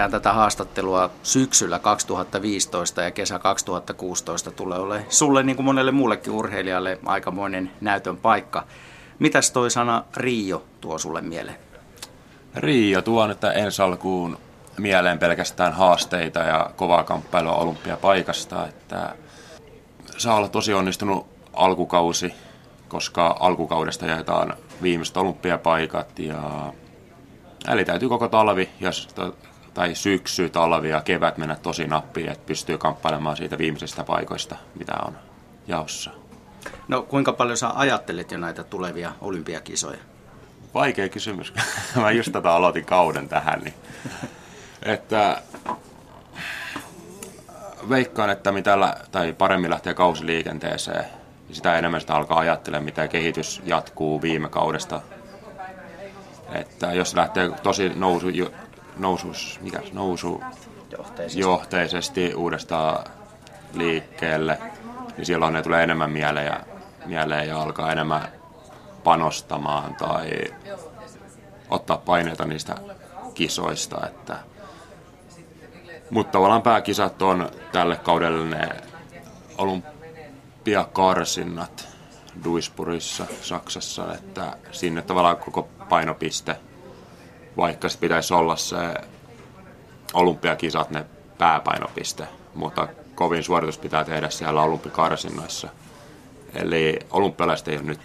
Tehdään tätä haastattelua syksyllä 2015 ja kesä 2016 tulee olemaan sulle niin kuin monelle muullekin urheilijalle aikamoinen näytön paikka. Mitäs toi sana Rio tuo sulle mieleen? Rio tuo nyt ensi alkuun mieleen pelkästään haasteita ja kovaa kamppailua olympiapaikasta, että saa olla tosi onnistunut alkukausi, koska alkukaudesta jaetaan viimeiset olympiapaikat ja Eli täytyy koko talvi ja, tai syksy, talvi ja kevät mennä tosi nappiin, että pystyy kamppailemaan siitä viimeisestä paikoista, mitä on jaossa. No kuinka paljon sä ajattelet jo näitä tulevia olympiakisoja? Vaikea kysymys. Mä just tätä aloitin kauden tähän. Niin. Että veikkaan, että mitä, tai paremmin lähtee kausiliikenteeseen, niin sitä enemmän sitä alkaa ajattelemaan, mitä kehitys jatkuu viime kaudesta että jos lähtee tosi nousu, nousus, mikä, nousu johteisesti. johteisesti uudestaan liikkeelle, niin silloin ne tulee enemmän mieleen ja, mieleen ja alkaa enemmän panostamaan tai ottaa paineita niistä kisoista. Että. Mutta tavallaan pääkisat on tälle kaudelle ne olympiakarsinnat Duisburgissa Saksassa, että sinne tavallaan koko painopiste, vaikka se pitäisi olla se olympiakisat ne pääpainopiste, mutta kovin suoritus pitää tehdä siellä olympikarsinnoissa. Eli olympialaiset ei ole nyt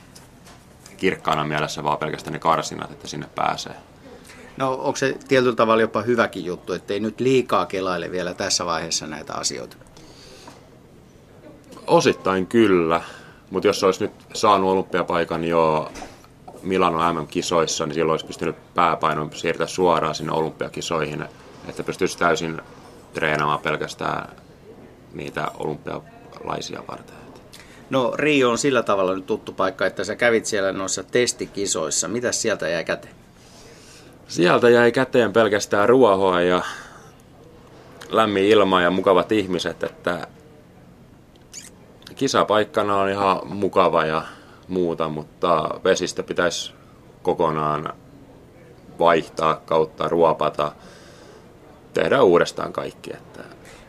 kirkkaana mielessä, vaan pelkästään ne karsinnat, että sinne pääsee. No onko se tietyllä tavalla jopa hyväkin juttu, että ei nyt liikaa kelaile vielä tässä vaiheessa näitä asioita? Osittain kyllä, mutta jos olisi nyt saanut olympiapaikan jo Milano MM-kisoissa, niin silloin olisi pystynyt pääpainon siirtää suoraan sinne olympiakisoihin, että pystyisi täysin treenaamaan pelkästään niitä olympialaisia varten. No Rio on sillä tavalla nyt tuttu paikka, että sä kävit siellä noissa testikisoissa. Mitä sieltä jäi käteen? Sieltä jäi käteen pelkästään ruohoa ja lämmin ilma ja mukavat ihmiset, että kisapaikkana on ihan mukava ja muuta, mutta vesistä pitäisi kokonaan vaihtaa kautta ruopata, tehdä uudestaan kaikki. Että...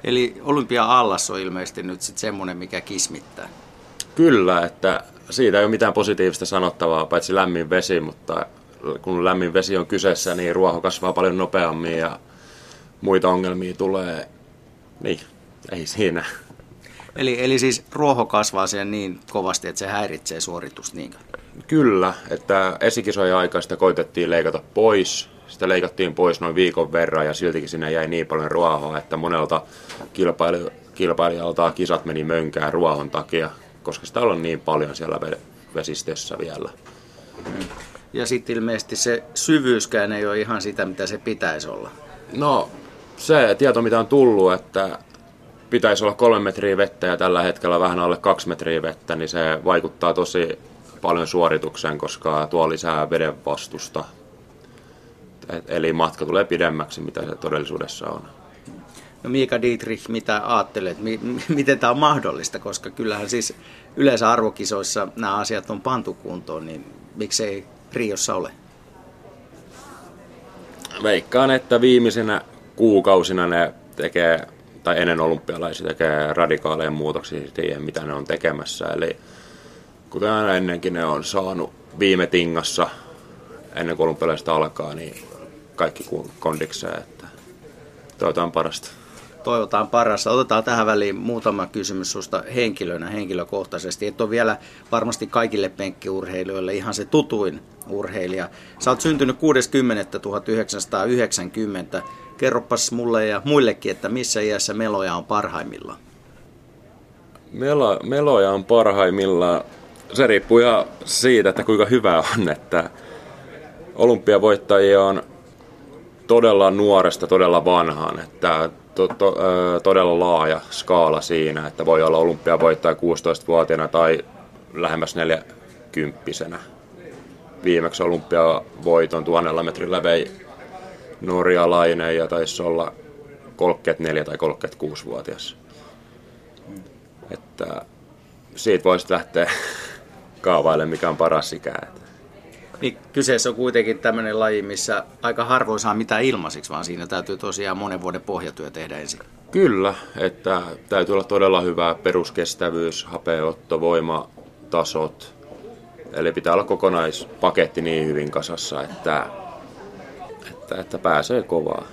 Eli olympia-allas on ilmeisesti nyt sitten semmoinen, mikä kismittää. Kyllä, että siitä ei ole mitään positiivista sanottavaa, paitsi lämmin vesi, mutta kun lämmin vesi on kyseessä, niin ruoho kasvaa paljon nopeammin ja muita ongelmia tulee. Niin, ei siinä. Eli, eli siis ruoho kasvaa siellä niin kovasti, että se häiritsee suoritusta niinkö? Kyllä, että esikisojen aikaista koitettiin leikata pois. Sitä leikattiin pois noin viikon verran ja siltikin sinne jäi niin paljon ruohoa, että monelta kilpail- kilpailijalta kisat meni mönkään ruohon takia, koska sitä on niin paljon siellä vesistössä vielä. Ja sitten ilmeisesti se syvyyskään ei ole ihan sitä, mitä se pitäisi olla. No, se tieto, mitä on tullut, että pitäisi olla kolme metriä vettä ja tällä hetkellä vähän alle kaksi metriä vettä, niin se vaikuttaa tosi paljon suoritukseen, koska tuo lisää veden vastusta. Eli matka tulee pidemmäksi, mitä se todellisuudessa on. No Miika Dietrich, mitä ajattelet, miten tämä on mahdollista, koska kyllähän siis yleensä arvokisoissa nämä asiat on pantu kuntoon, niin miksei Riossa ole? Veikkaan, että viimeisenä kuukausina ne tekee tai ennen olympialaisia tekee radikaaleja muutoksia siihen, mitä ne on tekemässä. Eli kuten aina ennenkin ne on saanut viime tingassa ennen kuin olympialaista alkaa, niin kaikki kondikseen, että toivotaan parasta. Toivotaan parasta. Otetaan tähän väliin muutama kysymys sinusta henkilönä, henkilökohtaisesti. Et ole vielä varmasti kaikille penkkiurheilijoille ihan se tutuin urheilija. Sä oot syntynyt 60.1990 Kerropas mulle ja muillekin, että missä iässä meloja on parhaimmillaan? Melo, meloja on parhaimmillaan. Se riippuu ihan siitä, että kuinka hyvä on, että olympiavoittajia on todella nuoresta todella vanhaan, että to, to, ö, todella laaja skaala siinä, että voi olla olympiavoittaja 16-vuotiaana tai lähemmäs 40 Viimeksi olympiavoiton tuhannella metrillä vei norjalainen ja taisi olla 34 tai 36-vuotias. Että siitä voisi lähteä kaavailemaan, mikä on paras ikä. Niin, kyseessä on kuitenkin tämmöinen laji, missä aika harvoin saa mitään ilmaisiksi, vaan siinä täytyy tosiaan monen vuoden pohjatyö tehdä ensin. Kyllä, että täytyy olla todella hyvä peruskestävyys, hapeotto, voimatasot. Eli pitää olla kokonaispaketti niin hyvin kasassa, että, että, että pääsee kovaa.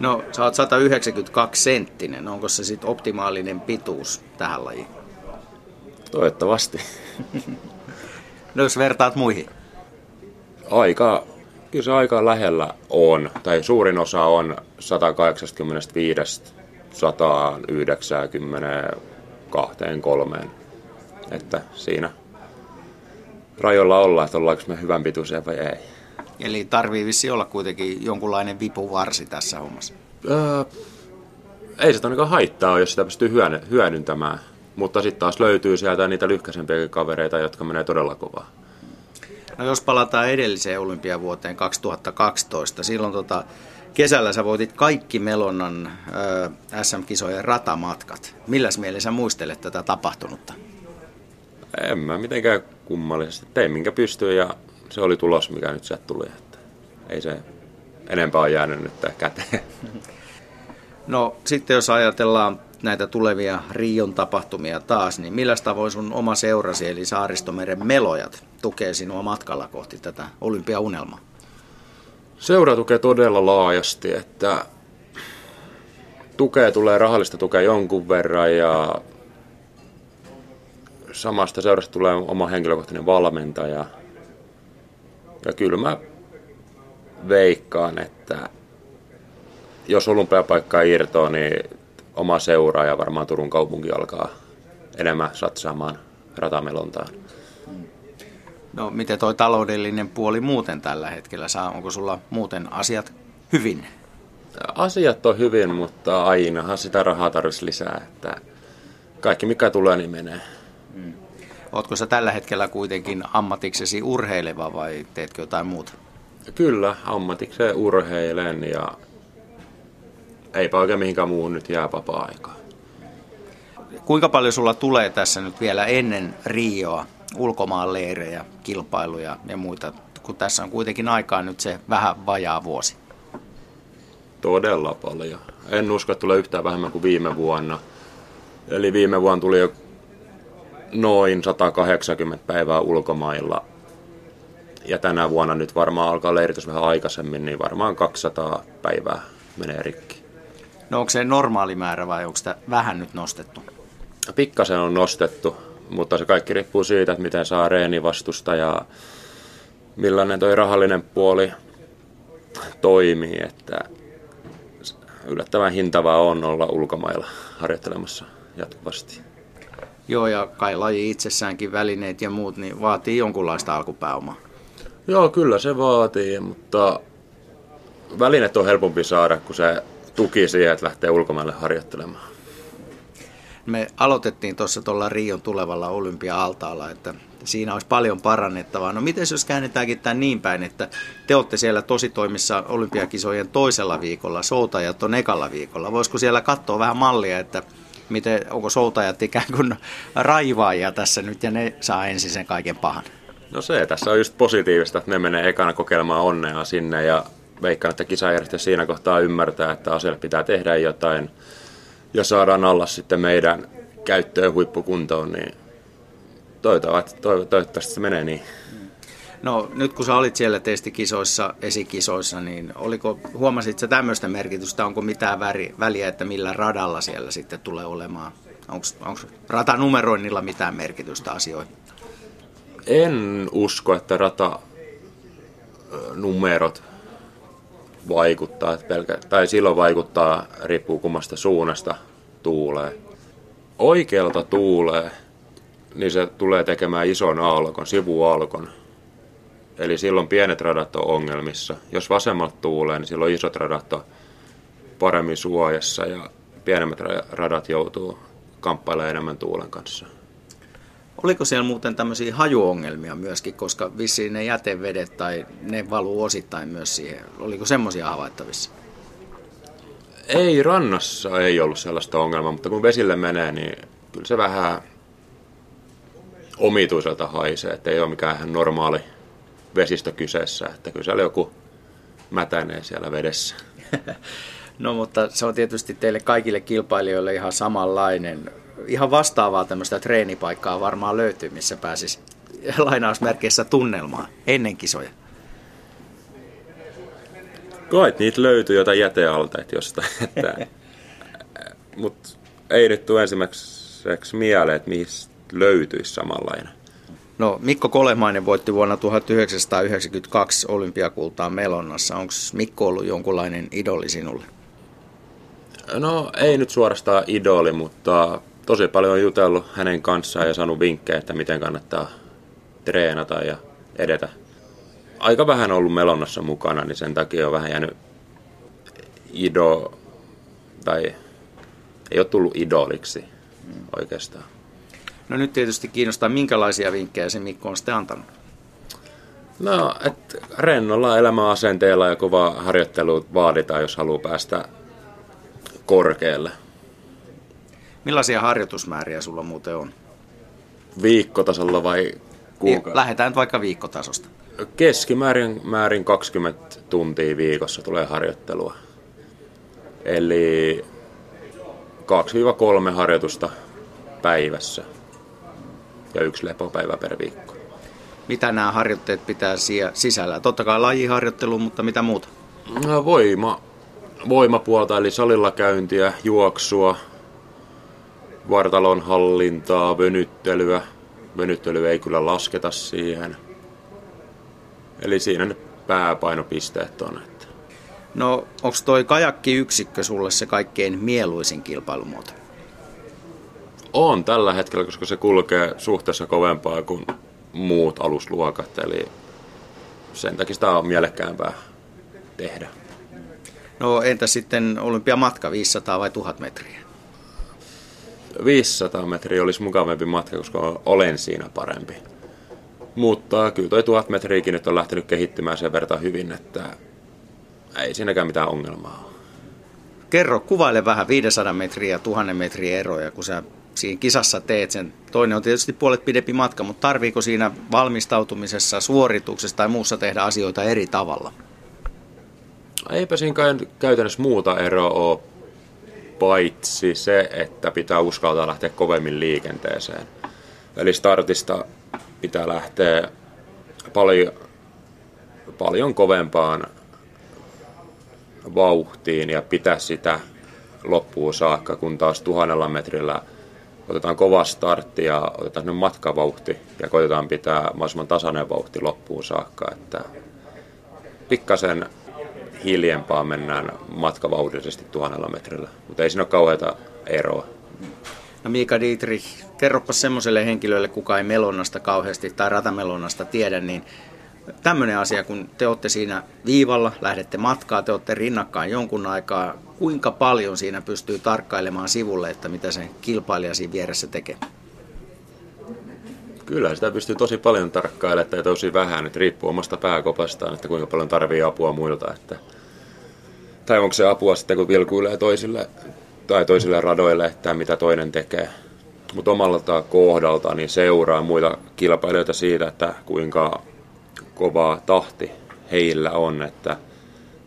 No, sä oot 192 senttinen. Onko se sitten optimaalinen pituus tähän lajiin? Toivottavasti. no, jos vertaat muihin? Aika, kyllä se aika lähellä on, tai suurin osa on 185 192 kolmeen. Että siinä rajoilla ollaan, että ollaanko me hyvän pituisia vai ei. Eli tarvii vissi olla kuitenkin jonkunlainen vipuvarsi tässä hommassa. Öö, ei se ainakaan haittaa jos sitä pystyy hyödyntämään. Mutta sitten taas löytyy sieltä niitä lyhkäisempiä kavereita, jotka menee todella kovaa. No jos palataan edelliseen olympiavuoteen 2012, silloin tota, kesällä sä voitit kaikki Melonnan ö, SM-kisojen ratamatkat. Milläs mielessä muistelet tätä tapahtunutta? En mä mitenkään kummallisesti. Tein minkä pystyin ja se oli tulos, mikä nyt sieltä tuli. Että ei se enempää ole jäänyt nyt käteen. No sitten jos ajatellaan näitä tulevia Rion tapahtumia taas, niin millä tavoin sun oma seurasi, eli Saaristomeren melojat, tukee sinua matkalla kohti tätä olympiaunelmaa? Seura tukee todella laajasti, että tukea tulee, rahallista tukea jonkun verran ja samasta seurasta tulee oma henkilökohtainen valmentaja. Ja kyllä mä veikkaan, että jos olympiapaikka irtoaa, niin oma seura ja varmaan Turun kaupunki alkaa enemmän satsaamaan ratamelontaan. No miten toi taloudellinen puoli muuten tällä hetkellä saa? Onko sulla muuten asiat hyvin? Asiat on hyvin, mutta ainahan sitä rahaa tarvitsisi lisää. Että kaikki mikä tulee, niin menee. Mm. Oletko sä tällä hetkellä kuitenkin ammatiksesi urheileva vai teetkö jotain muuta? Kyllä, ammatikseen urheilen ja eipä oikein mihinkään muuhun nyt jää vapaa-aikaa. Kuinka paljon sulla tulee tässä nyt vielä ennen Rioa ulkomaan leirejä, kilpailuja ja muita, kun tässä on kuitenkin aikaa nyt se vähän vajaa vuosi? Todella paljon. En usko, että tulee yhtään vähemmän kuin viime vuonna. Eli viime vuonna tuli jo noin 180 päivää ulkomailla. Ja tänä vuonna nyt varmaan alkaa leiritys vähän aikaisemmin, niin varmaan 200 päivää menee rikki. No onko se normaali määrä vai onko sitä vähän nyt nostettu? Pikkasen on nostettu, mutta se kaikki riippuu siitä, että miten saa reenivastusta ja millainen toi rahallinen puoli toimii, että yllättävän hintavaa on olla ulkomailla harjoittelemassa jatkuvasti. Joo, ja kai laji itsessäänkin, välineet ja muut, niin vaatii jonkunlaista alkupääomaa. Joo, kyllä se vaatii, mutta välineet on helpompi saada, kun se tuki siihen, että lähtee ulkomaille harjoittelemaan. Me aloitettiin tuossa tuolla Rion tulevalla olympia-altaalla, että siinä olisi paljon parannettavaa. No miten jos käännetäänkin tämän niin päin, että te olette siellä tositoimissa olympiakisojen toisella viikolla, soutajat on ekalla viikolla. Voisiko siellä katsoa vähän mallia, että miten, onko soutajat ikään kuin raivaajia tässä nyt ja ne saa ensin sen kaiken pahan? No se, tässä on just positiivista, että ne menee ekana kokeilemaan onnea sinne ja veikkaan, että kisajärjestäjä siinä kohtaa ymmärtää, että asialle pitää tehdä jotain ja saadaan alla sitten meidän käyttöön huippukuntoon, niin toivottavasti se menee niin. No nyt kun sä olit siellä testikisoissa, esikisoissa, niin oliko, huomasit sä tämmöistä merkitystä, onko mitään väri, väliä, että millä radalla siellä sitten tulee olemaan? Onko ratanumeroinnilla mitään merkitystä asioihin? En usko, että rata numerot vaikuttaa, pelkä, tai silloin vaikuttaa, riippuu kummasta suunnasta tuulee. Oikealta tuulee, niin se tulee tekemään ison aallokon, sivuaallokon. Eli silloin pienet radat on ongelmissa. Jos vasemmalta tuulee, niin silloin isot radat on paremmin suojassa ja pienemmät radat joutuu kamppailemaan enemmän tuulen kanssa. Oliko siellä muuten tämmöisiä hajuongelmia myöskin, koska vissiin ne jätevedet tai ne valuu osittain myös siihen. Oliko semmoisia havaittavissa? Ei, rannassa ei ollut sellaista ongelmaa, mutta kun vesille menee, niin kyllä se vähän omituiselta haisee, että ei ole mikään ihan normaali vesistö kyseessä, että kyllä siellä joku mätänee siellä vedessä. No mutta se on tietysti teille kaikille kilpailijoille ihan samanlainen. Ihan vastaavaa tämmöistä treenipaikkaa varmaan löytyy, missä pääsisi lainausmerkeissä tunnelmaan ennen kisoja. Kai niitä löytyy jotain jätealtaita jostain. Että, mutta ei nyt tule ensimmäiseksi mieleen, että mihin löytyisi samanlainen. No Mikko Kolemainen voitti vuonna 1992 olympiakultaa Melonnassa. Onko Mikko ollut jonkunlainen idoli sinulle? No ei nyt suorastaan idoli, mutta tosi paljon on jutellut hänen kanssaan ja saanut vinkkejä, että miten kannattaa treenata ja edetä. Aika vähän ollut Melonnassa mukana, niin sen takia on vähän jäänyt ido, tai ei ole tullut idoliksi oikeastaan. No nyt tietysti kiinnostaa, minkälaisia vinkkejä se Mikko on sitten antanut? No, että rennolla elämäasenteella ja kova harjoittelu vaaditaan, jos haluaa päästä korkealle. Millaisia harjoitusmääriä sulla muuten on? Viikkotasolla vai kuinka? Lähdetään nyt vaikka viikkotasosta. Keskimäärin määrin 20 tuntia viikossa tulee harjoittelua. Eli 2-3 harjoitusta päivässä ja yksi lepopäivä per viikko. Mitä nämä harjoitteet pitää sisällä? Totta kai lajiharjoittelu, mutta mitä muuta? No, voima, voimapuolta, eli salilla käyntiä, juoksua, vartalon hallintaa, venyttelyä. Venyttely ei kyllä lasketa siihen. Eli siinä ne pääpainopisteet on. Että. No, onko toi kajakki-yksikkö sulle se kaikkein mieluisin kilpailumuoto? On tällä hetkellä, koska se kulkee suhteessa kovempaa kuin muut alusluokat. Eli sen takia sitä on mielekkäämpää tehdä. No entä sitten olympiamatka, 500 vai 1000 metriä? 500 metriä olisi mukavampi matka, koska olen siinä parempi. Mutta kyllä toi 1000 metriäkin nyt on lähtenyt kehittymään sen verran hyvin, että ei siinäkään mitään ongelmaa ole. Kerro, kuvaile vähän 500 metriä ja 1000 metriä eroja, kun sä siinä kisassa teet sen. Toinen on tietysti puolet pidempi matka, mutta tarviiko siinä valmistautumisessa, suorituksessa tai muussa tehdä asioita eri tavalla? Eipä siinä käytännössä muuta eroa ole, paitsi se, että pitää uskaltaa lähteä kovemmin liikenteeseen. Eli startista pitää lähteä paljon, paljon kovempaan vauhtiin ja pitää sitä loppuun saakka, kun taas tuhannella metrillä otetaan kova startti ja otetaan matkavauhti ja koitetaan pitää mahdollisimman tasainen vauhti loppuun saakka, että pikkasen hiljempaa mennään matkavauhdillisesti tuhannella metrillä, mutta ei siinä ole kauheita eroa. No Mika Dietrich, kerropa semmoiselle henkilölle, kuka ei melonnasta kauheasti tai ratamelonnasta tiedä, niin tämmöinen asia, kun te olette siinä viivalla, lähdette matkaa, te olette rinnakkain jonkun aikaa, kuinka paljon siinä pystyy tarkkailemaan sivulle, että mitä se kilpailija siinä vieressä tekee? Kyllä, sitä pystyy tosi paljon tarkkailemaan ja tosi vähän, että riippuu omasta pääkopastaan, että kuinka paljon tarvii apua muilta. Että, tai onko se apua sitten, kun vilkuilee toisille tai toisille radoille, että mitä toinen tekee. Mutta omalta kohdalta niin seuraa muita kilpailijoita siitä, että kuinka kova tahti heillä on, että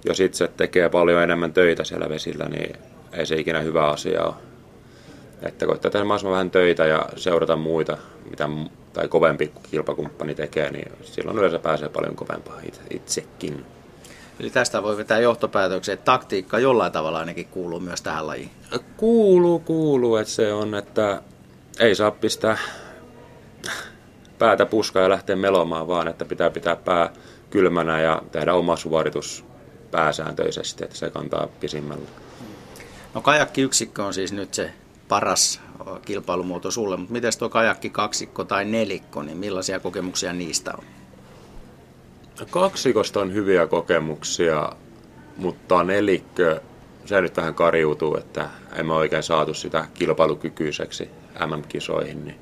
jos itse tekee paljon enemmän töitä siellä vesillä, niin ei se ikinä hyvä asia ole. Että koittaa tehdä mahdollisimman vähän töitä ja seurata muita, mitä tai kovempi kilpakumppani tekee, niin silloin yleensä pääsee paljon kovempaa itsekin. Eli tästä voi vetää johtopäätöksen, että taktiikka jollain tavalla ainakin kuuluu myös tähän lajiin. Kuuluu, kuuluu, että se on, että ei saa pistää päätä puskaa ja lähteä melomaan, vaan että pitää pitää pää kylmänä ja tehdä oma suoritus pääsääntöisesti, että se kantaa pisimmällä. No kajakkiyksikkö on siis nyt se paras kilpailumuoto sulle, mutta miten tuo kajakki kaksikko tai nelikko, niin millaisia kokemuksia niistä on? Kaksikosta on hyviä kokemuksia, mutta nelikkö, se nyt vähän kariutuu, että emme oikein saatu sitä kilpailukykyiseksi MM-kisoihin. Niin.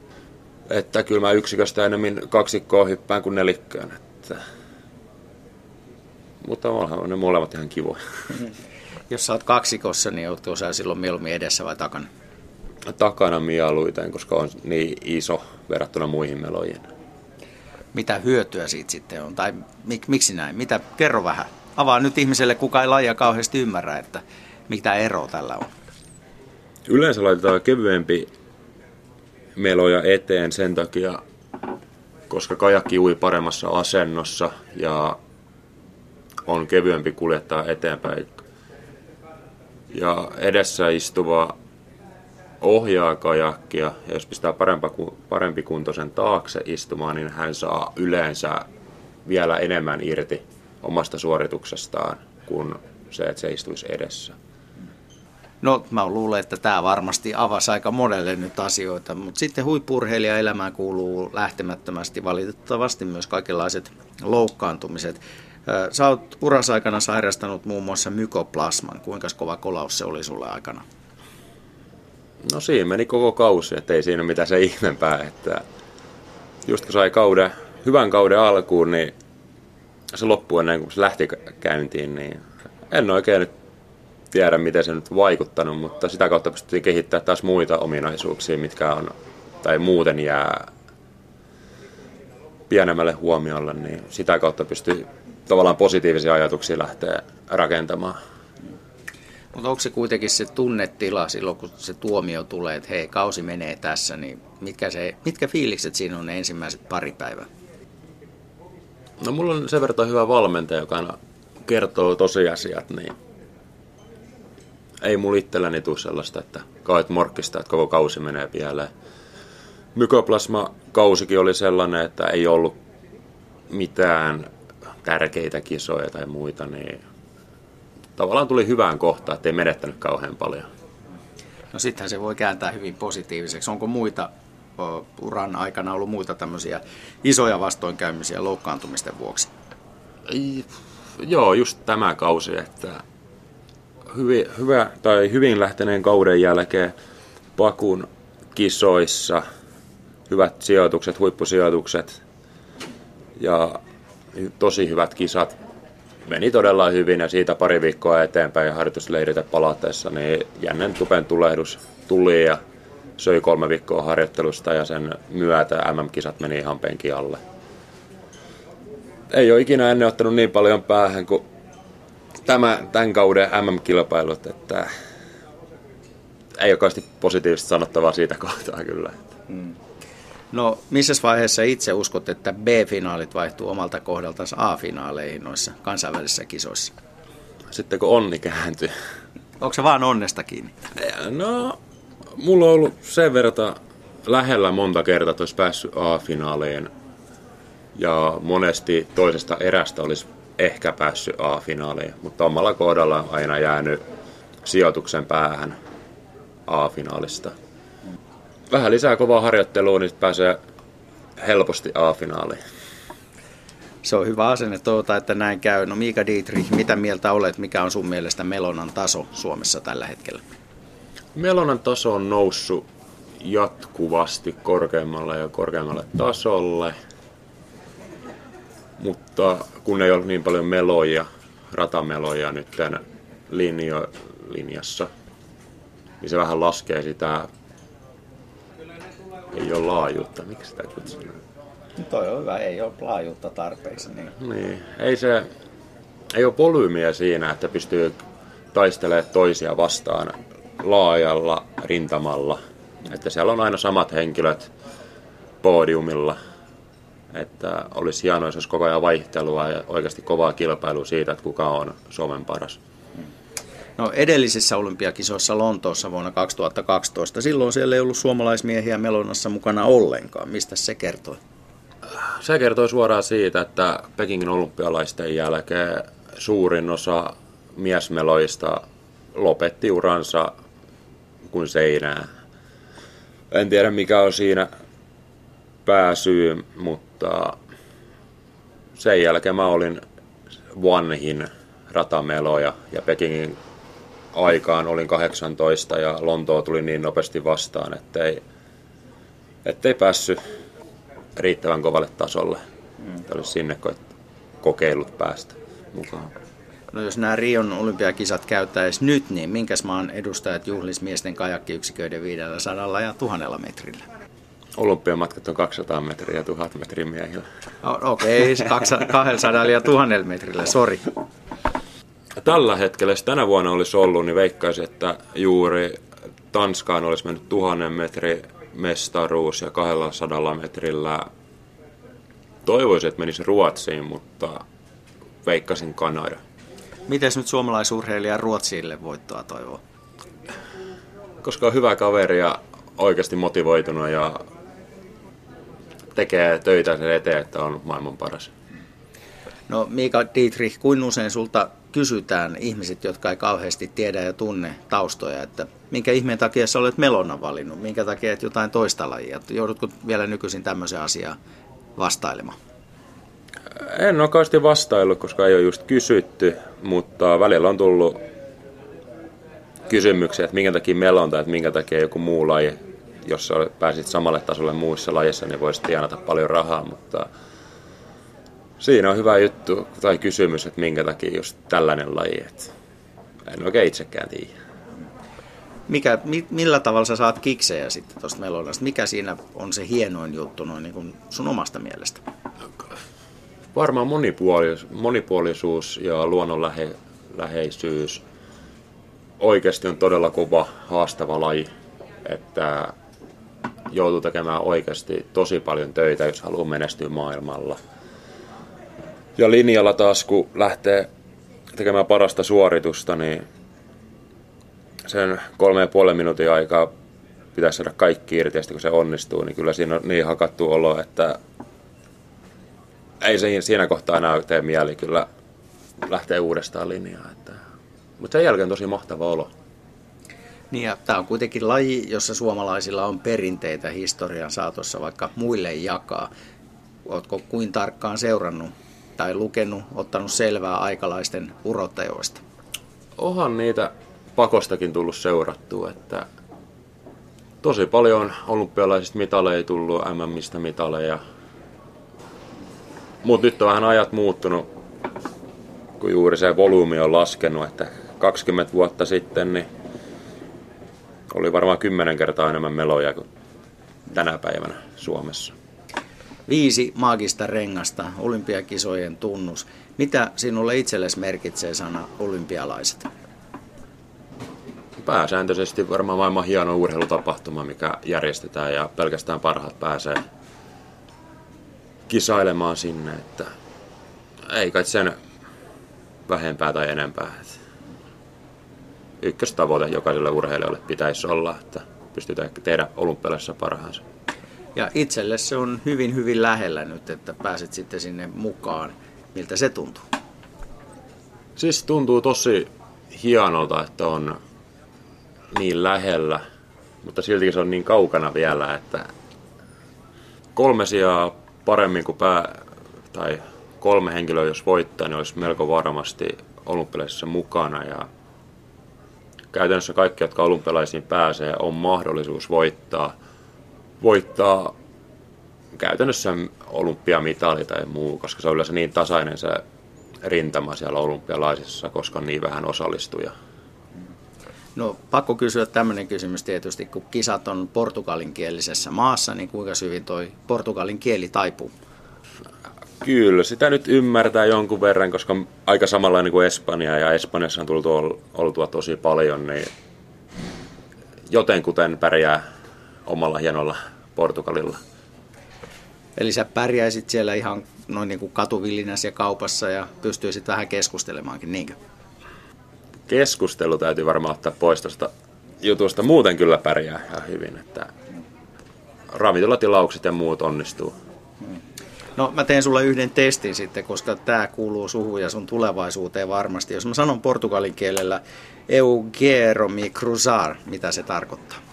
Että kyllä mä yksiköstä enemmän kaksikkoa hyppään kuin nelikköön. Että... Mutta on ne molemmat ihan kivoja. Jos sä oot kaksikossa, niin ootko sä silloin mieluummin edessä vai takana? Takana mieluiten, koska on niin iso verrattuna muihin meloihin. mitä hyötyä siitä sitten on, tai mik, miksi näin? Mitä, kerro vähän. Avaa nyt ihmiselle, kuka ei lajia kauheasti ymmärrä, että mitä ero tällä on. Yleensä laitetaan kevyempi meloja eteen sen takia, koska kajakki ui paremmassa asennossa ja on kevyempi kuljettaa eteenpäin. Ja edessä istuva ohjaa kajakkia, ja jos pistää parempi kuntoisen taakse istumaan, niin hän saa yleensä vielä enemmän irti omasta suorituksestaan kuin se, että se istuisi edessä. No mä luulen, että tämä varmasti avasi aika monelle nyt asioita, mutta sitten huippurheilija elämään kuuluu lähtemättömästi valitettavasti myös kaikenlaiset loukkaantumiset. Sä oot urasaikana sairastanut muun muassa mykoplasman. Kuinka kova kolaus se oli sulle aikana? No siinä meni koko kausi, että ei siinä mitään se ihmeempää. Että just kun sai kauden, hyvän kauden alkuun, niin se loppui ennen kuin se lähti käyntiin, niin en oikein nyt tiedä, miten se nyt vaikuttanut, mutta sitä kautta pystyttiin kehittämään taas muita ominaisuuksia, mitkä on, tai muuten jää pienemmälle huomiolle, niin sitä kautta pystyy tavallaan positiivisia ajatuksia lähteä rakentamaan. Mutta onko se kuitenkin se tunnetila silloin, kun se tuomio tulee, että hei, kausi menee tässä, niin mitkä, se, mitkä fiilikset siinä on ne ensimmäiset pari päivää? No mulla on sen verran hyvä valmentaja, joka aina kertoo tosiasiat, niin ei mulla itselläni tule sellaista, että kaet morkkista, että koko kausi menee pieleen. Mykoplasma-kausikin oli sellainen, että ei ollut mitään tärkeitä kisoja tai muita, niin tavallaan tuli hyvään kohtaan, ettei menettänyt kauhean paljon. No sittenhän se voi kääntää hyvin positiiviseksi. Onko muita uran aikana ollut muita tämmöisiä isoja vastoinkäymisiä loukkaantumisten vuoksi? Ei, joo, just tämä kausi, että hyvin, hyvä, tai hyvin lähteneen kauden jälkeen Pakun kisoissa hyvät sijoitukset, huippusijoitukset ja tosi hyvät kisat meni todella hyvin ja siitä pari viikkoa eteenpäin ja harjoitusleiritä palateessa niin jännen tupen tulehdus tuli ja söi kolme viikkoa harjoittelusta ja sen myötä MM-kisat meni ihan penki alle. Ei ole ikinä ennen ottanut niin paljon päähän kuin tämä, tämän kauden MM-kilpailut, että ei ole positiivista sanottavaa siitä kohtaa kyllä. Hmm. No, missä vaiheessa itse uskot, että B-finaalit vaihtuu omalta kohdaltansa A-finaaleihin noissa kansainvälisissä kisoissa? Sitten kun onni kääntyy. Onko se vaan onnesta kiinni? No, mulla on ollut sen verran lähellä monta kertaa, että olisi päässyt A-finaaleihin. Ja monesti toisesta erästä olisi ehkä päässyt A-finaaliin, mutta omalla kohdalla aina jäänyt sijoituksen päähän A-finaalista vähän lisää kovaa harjoittelua, niin pääsee helposti A-finaaliin. Se on hyvä asenne tuota, että näin käy. No Miika Dietrich, mitä mieltä olet, mikä on sun mielestä Melonan taso Suomessa tällä hetkellä? Melonan taso on noussut jatkuvasti korkeammalle ja korkeammalle tasolle, mutta kun ei ole niin paljon meloja, ratameloja nyt tämän linjo, linjassa, niin se vähän laskee sitä ei ole laajuutta. Miksi sitä kutsutaan? Toi on hyvä, ei ole laajuutta tarpeeksi. Niin. niin. Ei se, ei ole volyymiä siinä, että pystyy taistelemaan toisia vastaan laajalla rintamalla. Että siellä on aina samat henkilöt podiumilla. Että olisi hienoa, jos olisi koko ajan vaihtelua ja oikeasti kovaa kilpailua siitä, että kuka on Suomen paras. No edellisissä olympiakisoissa Lontoossa vuonna 2012, silloin siellä ei ollut suomalaismiehiä melonnassa mukana ollenkaan. Mistä se kertoi? Se kertoi suoraan siitä, että Pekingin olympialaisten jälkeen suurin osa miesmeloista lopetti uransa kuin seinää. En tiedä mikä on siinä pääsyy, mutta sen jälkeen mä olin vanhin ratameloja ja Pekingin aikaan olin 18 ja Lontoa tuli niin nopeasti vastaan, ettei, ettei päässyt riittävän kovalle tasolle. Mm. Olisi sinne kokeillut päästä mukaan. No jos nämä Rion olympiakisat käyttäisi nyt, niin minkäs maan edustajat juhlis miesten kajakkiyksiköiden 500 ja 1000 metrillä? olympiamatkat on 200 metriä ja 1000 metriä miehillä. Okei, okay, 200 ja 1000 metrillä, sori. Tällä hetkellä, jos tänä vuonna olisi ollut, niin veikkaisin, että juuri Tanskaan olisi mennyt 1000 metri mestaruus ja 200 metrillä toivoisin, että menisi Ruotsiin, mutta veikkasin Kanada. Miten nyt suomalaisurheilija Ruotsille voittoa toivoo? Koska on hyvä kaveri ja oikeasti motivoitunut ja tekee töitä sen eteen, että on maailman paras. No Mika Dietrich, kuin usein sulta kysytään ihmiset, jotka ei kauheasti tiedä ja tunne taustoja, että minkä ihmeen takia sä olet melona valinnut, minkä takia et jotain toista lajia. Joudutko vielä nykyisin tämmöisen asiaa vastailemaan? En ole kauheasti vastaillut, koska ei ole just kysytty, mutta välillä on tullut kysymyksiä, että minkä takia melonta, että minkä takia joku muu laji, jos pääsit samalle tasolle muissa lajissa, niin voisi tienata paljon rahaa, mutta siinä on hyvä juttu tai kysymys, että minkä takia just tällainen laji, että en oikein itsekään tiedä. Mikä, millä tavalla sä saat kiksejä sitten tuosta melonasta? Mikä siinä on se hienoin juttu noin niin kuin sun omasta mielestä? Varmaan monipuolisuus, monipuolisuus ja luonnonläheisyys. Oikeasti on todella kova, haastava laji, että joutuu tekemään oikeasti tosi paljon töitä, jos haluaa menestyä maailmalla. Ja linjalla taas, kun lähtee tekemään parasta suoritusta, niin sen kolme ja puolen minuutin aikaa pitäisi saada kaikki irti, ja kun se onnistuu, niin kyllä siinä on niin hakattu olo, että ei se siinä kohtaa enää tee mieli kyllä lähtee uudestaan linjaa. Että... Mutta sen jälkeen tosi mahtava olo. Niin ja tämä on kuitenkin laji, jossa suomalaisilla on perinteitä historian saatossa, vaikka muille jakaa. Oletko kuin tarkkaan seurannut tai lukenut, ottanut selvää aikalaisten uroteoista? Onhan niitä pakostakin tullut seurattua, että tosi paljon olympialaisista mitaleja tullut, MMistä mitaleja, mutta nyt on vähän ajat muuttunut, kun juuri se volyymi on laskenut, että 20 vuotta sitten niin oli varmaan 10 kertaa enemmän meloja kuin tänä päivänä Suomessa. Viisi maagista rengasta, olympiakisojen tunnus. Mitä sinulle itsellesi merkitsee sana olympialaiset? Pääsääntöisesti varmaan maailman hieno urheilutapahtuma, mikä järjestetään ja pelkästään parhaat pääsee kisailemaan sinne, että ei kai sen vähempää tai enempää. Ykköstavoite jokaiselle urheilijalle pitäisi olla, että pystytään tehdä olympialaisessa parhaansa. Ja itselle se on hyvin, hyvin lähellä nyt, että pääset sitten sinne mukaan. Miltä se tuntuu? Siis tuntuu tosi hienolta, että on niin lähellä, mutta silti se on niin kaukana vielä, että kolme sijaa paremmin kuin pää, tai kolme henkilöä, jos voittaa, niin olisi melko varmasti olympialaisissa mukana. Ja käytännössä kaikki, jotka olympialaisiin pääsee, on mahdollisuus voittaa, voittaa käytännössä olympiamitali tai muu, koska se on yleensä niin tasainen se rintama siellä olympialaisissa, koska on niin vähän osallistuja. No pakko kysyä tämmöinen kysymys tietysti, kun kisat on portugalinkielisessä maassa, niin kuinka hyvin toi portugalin kieli taipuu? Kyllä, sitä nyt ymmärtää jonkun verran, koska aika samanlainen kuin Espanja ja Espanjassa on tullut oltua tosi paljon, niin jotenkuten pärjää omalla hienolla Portugalilla. Eli sä pärjäisit siellä ihan noin niin kuin katuvillinässä ja kaupassa ja pystyisit vähän keskustelemaankin, niinkö? keskustelu täytyy varmaan ottaa pois tuosta jutusta. Muuten kyllä pärjää ihan hyvin, että ravintolatilaukset ja muut onnistuu. No mä teen sulle yhden testin sitten, koska tämä kuuluu suhun ja sun tulevaisuuteen varmasti. Jos mä sanon portugalin kielellä Eugeromi cruzar, mitä se tarkoittaa?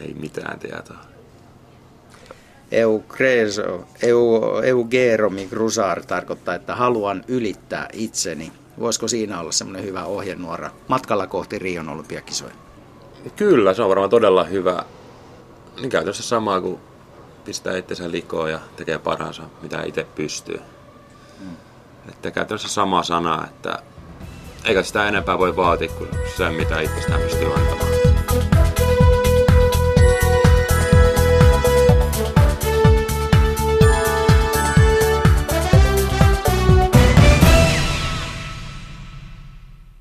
Ei mitään tietoa. Eugreso, eu, eugeromi cruzar tarkoittaa, että haluan ylittää itseni. Voisiko siinä olla semmoinen hyvä ohjenuora matkalla kohti Rion olympiakisoja? Kyllä, se on varmaan todella hyvä. Niin käytännössä samaa kuin pistää itsensä likoon ja tekee parhaansa, mitä itse pystyy. Mm. Että käytännössä sama sana, että eikä sitä enempää voi vaatia kuin se, mitä itsestään pystyy antamaan.